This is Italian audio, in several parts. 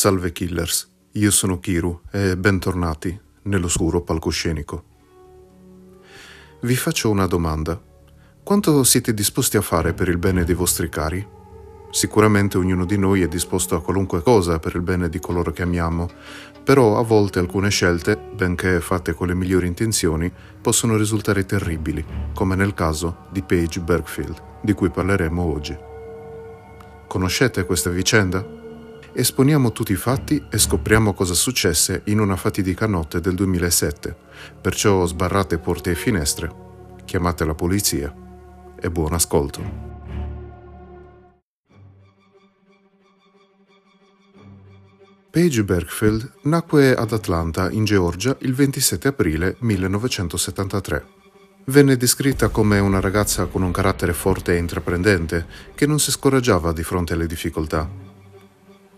Salve killers, io sono Kiru e bentornati nell'oscuro palcoscenico. Vi faccio una domanda. Quanto siete disposti a fare per il bene dei vostri cari? Sicuramente ognuno di noi è disposto a qualunque cosa per il bene di coloro che amiamo, però a volte alcune scelte, benché fatte con le migliori intenzioni, possono risultare terribili, come nel caso di Paige Bergfield, di cui parleremo oggi. Conoscete questa vicenda? Esponiamo tutti i fatti e scopriamo cosa successe in una fatidica notte del 2007. Perciò sbarrate porte e finestre, chiamate la polizia e buon ascolto. Paige Bergfield nacque ad Atlanta, in Georgia, il 27 aprile 1973. Venne descritta come una ragazza con un carattere forte e intraprendente, che non si scoraggiava di fronte alle difficoltà.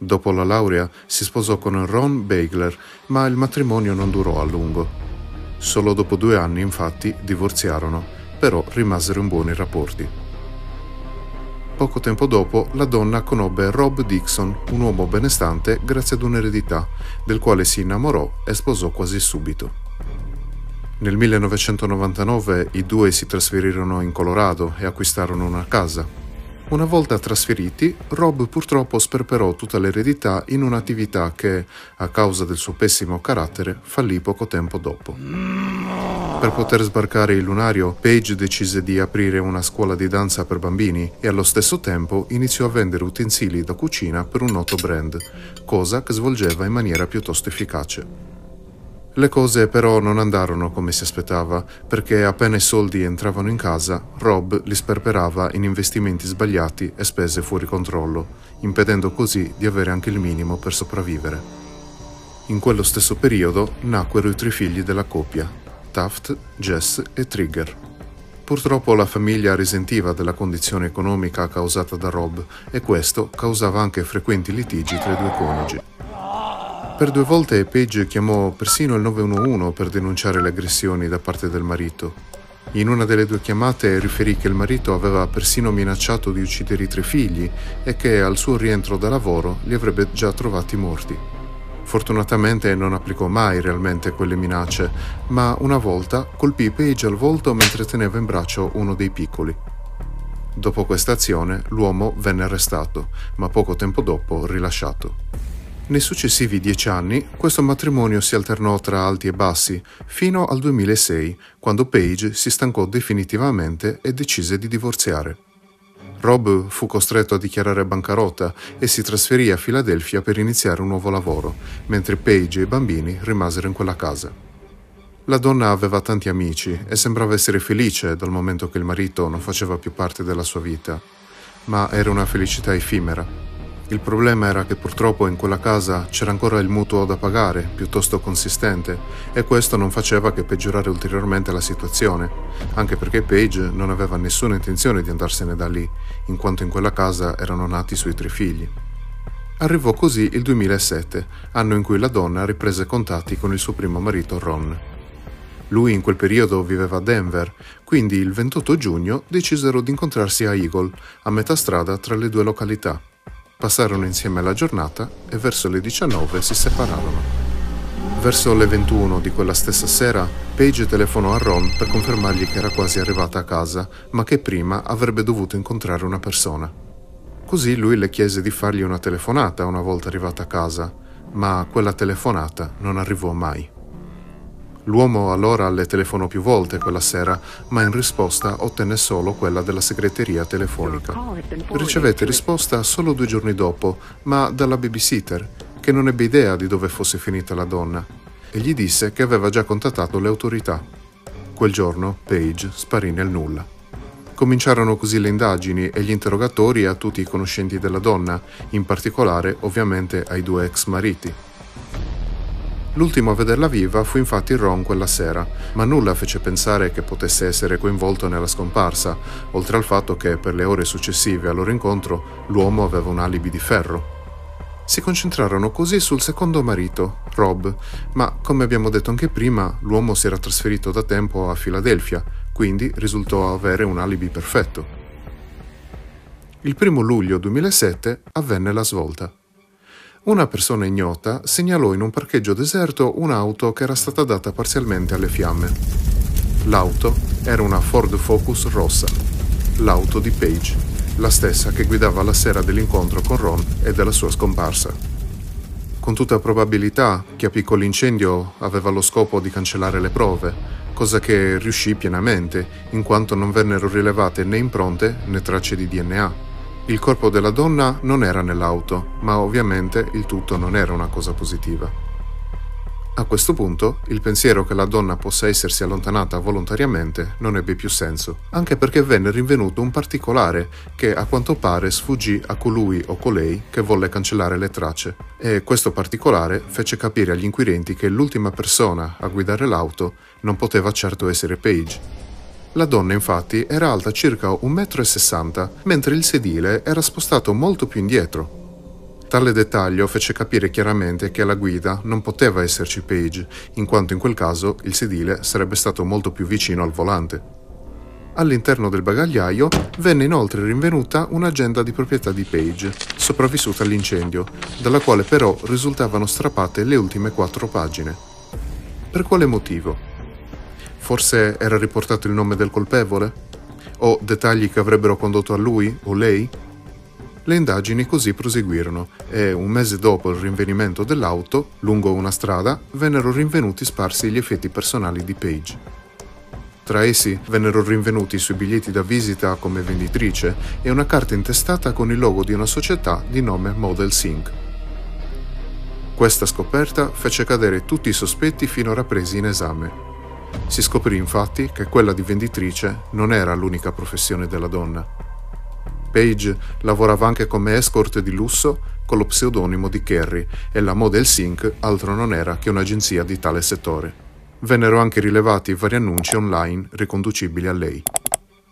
Dopo la laurea si sposò con Ron Bagler, ma il matrimonio non durò a lungo. Solo dopo due anni, infatti, divorziarono, però rimasero in buoni rapporti. Poco tempo dopo, la donna conobbe Rob Dixon, un uomo benestante grazie ad un'eredità, del quale si innamorò e sposò quasi subito. Nel 1999 i due si trasferirono in Colorado e acquistarono una casa, una volta trasferiti, Rob purtroppo sperperò tutta l'eredità in un'attività che, a causa del suo pessimo carattere, fallì poco tempo dopo. Per poter sbarcare il lunario, Paige decise di aprire una scuola di danza per bambini e allo stesso tempo iniziò a vendere utensili da cucina per un noto brand, cosa che svolgeva in maniera piuttosto efficace. Le cose però non andarono come si aspettava, perché appena i soldi entravano in casa, Rob li sperperava in investimenti sbagliati e spese fuori controllo, impedendo così di avere anche il minimo per sopravvivere. In quello stesso periodo nacquero i tre figli della coppia, Taft, Jess e Trigger. Purtroppo la famiglia risentiva della condizione economica causata da Rob e questo causava anche frequenti litigi tra i due coniugi. Per due volte Paige chiamò persino il 911 per denunciare le aggressioni da parte del marito. In una delle due chiamate riferì che il marito aveva persino minacciato di uccidere i tre figli e che al suo rientro da lavoro li avrebbe già trovati morti. Fortunatamente non applicò mai realmente quelle minacce, ma una volta colpì Paige al volto mentre teneva in braccio uno dei piccoli. Dopo questa azione l'uomo venne arrestato, ma poco tempo dopo rilasciato. Nei successivi dieci anni questo matrimonio si alternò tra alti e bassi, fino al 2006, quando Paige si stancò definitivamente e decise di divorziare. Rob fu costretto a dichiarare bancarotta e si trasferì a Filadelfia per iniziare un nuovo lavoro, mentre Paige e i bambini rimasero in quella casa. La donna aveva tanti amici e sembrava essere felice dal momento che il marito non faceva più parte della sua vita, ma era una felicità effimera il problema era che purtroppo in quella casa c'era ancora il mutuo da pagare, piuttosto consistente, e questo non faceva che peggiorare ulteriormente la situazione, anche perché Paige non aveva nessuna intenzione di andarsene da lì, in quanto in quella casa erano nati i suoi tre figli. Arrivò così il 2007, anno in cui la donna riprese contatti con il suo primo marito Ron. Lui in quel periodo viveva a Denver, quindi il 28 giugno decisero di incontrarsi a Eagle, a metà strada tra le due località. Passarono insieme la giornata e verso le 19 si separarono. Verso le 21 di quella stessa sera, Paige telefonò a Ron per confermargli che era quasi arrivata a casa, ma che prima avrebbe dovuto incontrare una persona. Così lui le chiese di fargli una telefonata una volta arrivata a casa, ma quella telefonata non arrivò mai. L'uomo allora le telefonò più volte quella sera, ma in risposta ottenne solo quella della segreteria telefonica. Ricevette risposta solo due giorni dopo, ma dalla babysitter, che non ebbe idea di dove fosse finita la donna, e gli disse che aveva già contattato le autorità. Quel giorno Paige sparì nel nulla. Cominciarono così le indagini e gli interrogatori a tutti i conoscenti della donna, in particolare ovviamente ai due ex mariti. L'ultimo a vederla viva fu infatti Ron quella sera, ma nulla fece pensare che potesse essere coinvolto nella scomparsa, oltre al fatto che per le ore successive al loro incontro l'uomo aveva un alibi di ferro. Si concentrarono così sul secondo marito, Rob, ma come abbiamo detto anche prima, l'uomo si era trasferito da tempo a Filadelfia, quindi risultò avere un alibi perfetto. Il primo luglio 2007 avvenne la svolta. Una persona ignota segnalò in un parcheggio deserto un'auto che era stata data parzialmente alle fiamme. L'auto era una Ford Focus rossa, l'auto di Page, la stessa che guidava la sera dell'incontro con Ron e della sua scomparsa. Con tutta probabilità chi appiccò l'incendio aveva lo scopo di cancellare le prove, cosa che riuscì pienamente, in quanto non vennero rilevate né impronte né tracce di DNA. Il corpo della donna non era nell'auto, ma ovviamente il tutto non era una cosa positiva. A questo punto, il pensiero che la donna possa essersi allontanata volontariamente non ebbe più senso, anche perché venne rinvenuto un particolare che a quanto pare sfuggì a colui o colei che volle cancellare le tracce, e questo particolare fece capire agli inquirenti che l'ultima persona a guidare l'auto non poteva certo essere Page, la donna infatti era alta circa 1,60 m, mentre il sedile era spostato molto più indietro. Tale dettaglio fece capire chiaramente che alla guida non poteva esserci Page, in quanto in quel caso il sedile sarebbe stato molto più vicino al volante. All'interno del bagagliaio venne inoltre rinvenuta un'agenda di proprietà di Page, sopravvissuta all'incendio, dalla quale però risultavano strappate le ultime quattro pagine. Per quale motivo? Forse era riportato il nome del colpevole? O dettagli che avrebbero condotto a lui o lei? Le indagini così proseguirono e un mese dopo il rinvenimento dell'auto, lungo una strada, vennero rinvenuti sparsi gli effetti personali di Page. Tra essi vennero rinvenuti i suoi biglietti da visita come venditrice e una carta intestata con il logo di una società di nome Model Sync. Questa scoperta fece cadere tutti i sospetti finora presi in esame si scoprì infatti che quella di venditrice non era l'unica professione della donna. Page lavorava anche come escort di lusso con lo pseudonimo di Kerry e la Model Sync altro non era che un'agenzia di tale settore. Vennero anche rilevati vari annunci online riconducibili a lei.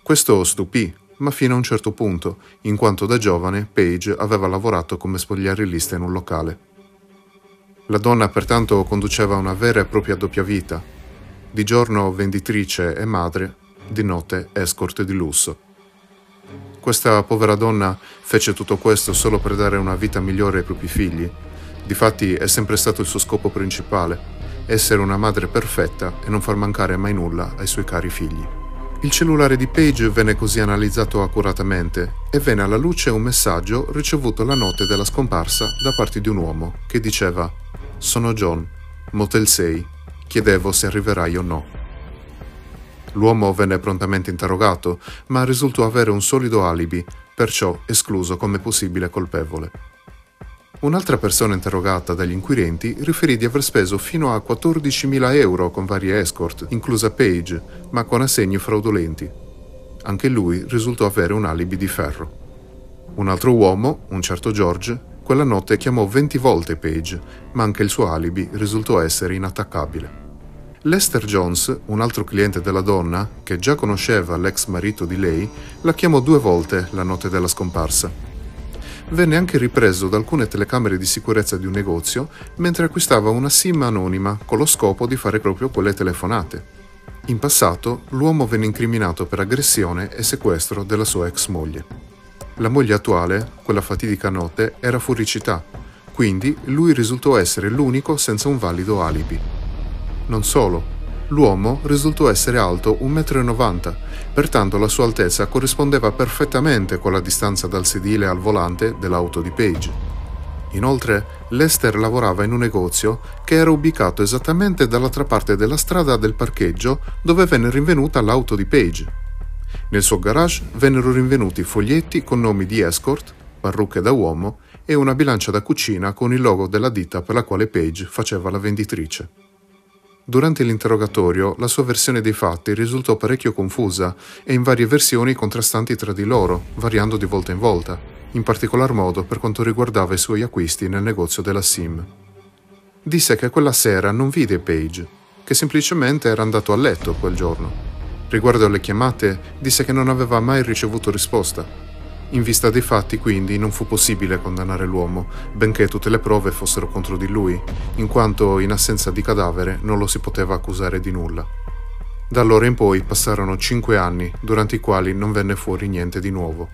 Questo stupì, ma fino a un certo punto, in quanto da giovane Page aveva lavorato come spogliarellista in un locale. La donna pertanto conduceva una vera e propria doppia vita, di giorno venditrice e madre, di notte escort di lusso. Questa povera donna fece tutto questo solo per dare una vita migliore ai propri figli. Difatti è sempre stato il suo scopo principale, essere una madre perfetta e non far mancare mai nulla ai suoi cari figli. Il cellulare di Paige venne così analizzato accuratamente e venne alla luce un messaggio ricevuto la notte della scomparsa da parte di un uomo che diceva Sono John, Motel 6, Chiedevo se arriverai o no. L'uomo venne prontamente interrogato, ma risultò avere un solido alibi, perciò escluso come possibile colpevole. Un'altra persona interrogata dagli inquirenti riferì di aver speso fino a 14.000 euro con varie escort, inclusa Page, ma con assegni fraudolenti. Anche lui risultò avere un alibi di ferro. Un altro uomo, un certo George, quella notte chiamò 20 volte Page, ma anche il suo alibi risultò essere inattaccabile. Lester Jones, un altro cliente della donna, che già conosceva l'ex marito di lei, la chiamò due volte la notte della scomparsa. Venne anche ripreso da alcune telecamere di sicurezza di un negozio mentre acquistava una SIM anonima con lo scopo di fare proprio quelle telefonate. In passato l'uomo venne incriminato per aggressione e sequestro della sua ex moglie. La moglie attuale, quella fatidica notte, era fuori città, quindi lui risultò essere l'unico senza un valido alibi. Non solo, l'uomo risultò essere alto 1,90 m, pertanto la sua altezza corrispondeva perfettamente con la distanza dal sedile al volante dell'auto di Page. Inoltre, Lester lavorava in un negozio che era ubicato esattamente dall'altra parte della strada del parcheggio dove venne rinvenuta l'auto di Page. Nel suo garage vennero rinvenuti foglietti con nomi di escort, parrucche da uomo e una bilancia da cucina con il logo della ditta per la quale Page faceva la venditrice. Durante l'interrogatorio la sua versione dei fatti risultò parecchio confusa e in varie versioni contrastanti tra di loro, variando di volta in volta, in particolar modo per quanto riguardava i suoi acquisti nel negozio della SIM. Disse che quella sera non vide Page, che semplicemente era andato a letto quel giorno. Riguardo alle chiamate, disse che non aveva mai ricevuto risposta in vista dei fatti, quindi, non fu possibile condannare l'uomo, benché tutte le prove fossero contro di lui, in quanto in assenza di cadavere non lo si poteva accusare di nulla. Da allora in poi passarono cinque anni, durante i quali non venne fuori niente di nuovo.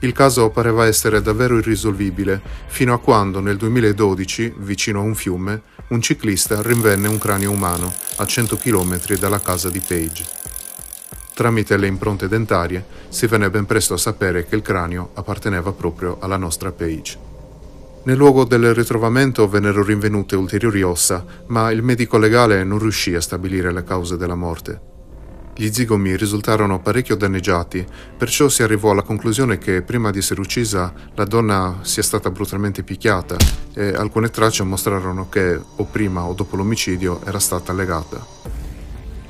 Il caso pareva essere davvero irrisolvibile, fino a quando nel 2012, vicino a un fiume, un ciclista rinvenne un cranio umano a 100 km dalla casa di Page. Tramite le impronte dentarie si venne ben presto a sapere che il cranio apparteneva proprio alla nostra Page. Nel luogo del ritrovamento vennero rinvenute ulteriori ossa, ma il medico legale non riuscì a stabilire le cause della morte. Gli zigomi risultarono parecchio danneggiati, perciò si arrivò alla conclusione che prima di essere uccisa la donna sia stata brutalmente picchiata e alcune tracce mostrarono che o prima o dopo l'omicidio era stata legata.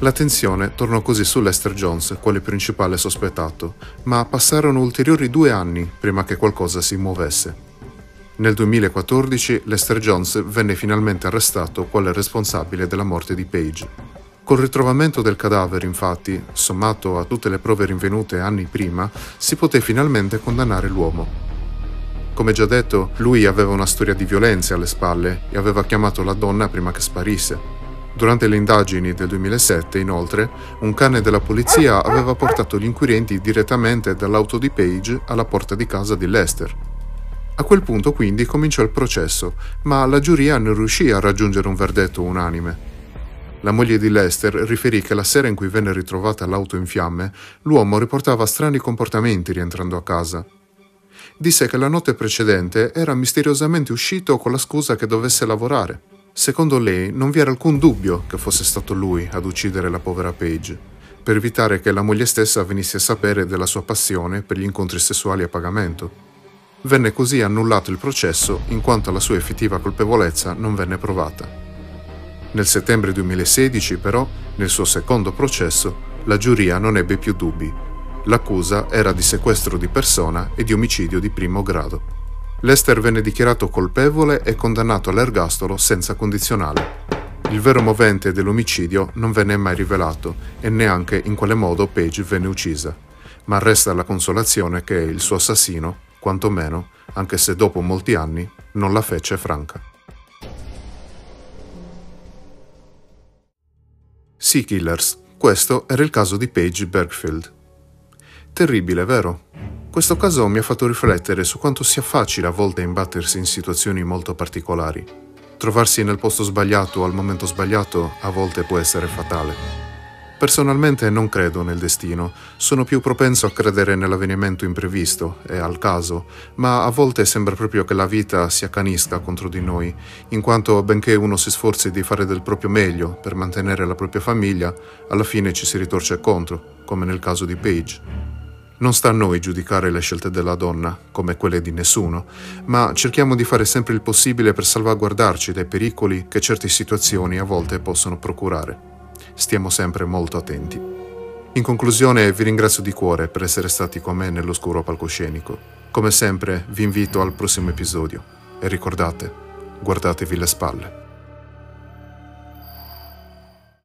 L'attenzione tornò così su Lester Jones, quale principale sospettato, ma passarono ulteriori due anni prima che qualcosa si muovesse. Nel 2014 Lester Jones venne finalmente arrestato quale responsabile della morte di Page. Col ritrovamento del cadavere, infatti, sommato a tutte le prove rinvenute anni prima, si poté finalmente condannare l'uomo. Come già detto, lui aveva una storia di violenze alle spalle e aveva chiamato la donna prima che sparisse. Durante le indagini del 2007, inoltre, un cane della polizia aveva portato gli inquirenti direttamente dall'auto di Page alla porta di casa di Lester. A quel punto quindi cominciò il processo, ma la giuria non riuscì a raggiungere un verdetto unanime. La moglie di Lester riferì che la sera in cui venne ritrovata l'auto in fiamme, l'uomo riportava strani comportamenti rientrando a casa. Disse che la notte precedente era misteriosamente uscito con la scusa che dovesse lavorare. Secondo lei non vi era alcun dubbio che fosse stato lui ad uccidere la povera Paige, per evitare che la moglie stessa venisse a sapere della sua passione per gli incontri sessuali a pagamento. Venne così annullato il processo in quanto la sua effettiva colpevolezza non venne provata. Nel settembre 2016, però, nel suo secondo processo, la giuria non ebbe più dubbi. L'accusa era di sequestro di persona e di omicidio di primo grado. Lester venne dichiarato colpevole e condannato all'ergastolo senza condizionale. Il vero movente dell'omicidio non venne mai rivelato e neanche in quale modo Page venne uccisa, ma resta la consolazione che il suo assassino, quantomeno, anche se dopo molti anni, non la fece franca. Sea Killers. Questo era il caso di Paige Bergfield. Terribile, vero? Questo caso mi ha fatto riflettere su quanto sia facile a volte imbattersi in situazioni molto particolari. Trovarsi nel posto sbagliato al momento sbagliato a volte può essere fatale. Personalmente non credo nel destino, sono più propenso a credere nell'avvenimento imprevisto e al caso, ma a volte sembra proprio che la vita si accanisca contro di noi, in quanto benché uno si sforzi di fare del proprio meglio per mantenere la propria famiglia, alla fine ci si ritorce contro, come nel caso di Paige. Non sta a noi giudicare le scelte della donna, come quelle di nessuno, ma cerchiamo di fare sempre il possibile per salvaguardarci dai pericoli che certe situazioni a volte possono procurare stiamo sempre molto attenti. In conclusione vi ringrazio di cuore per essere stati con me nell'oscuro palcoscenico. Come sempre vi invito al prossimo episodio e ricordate, guardatevi le spalle.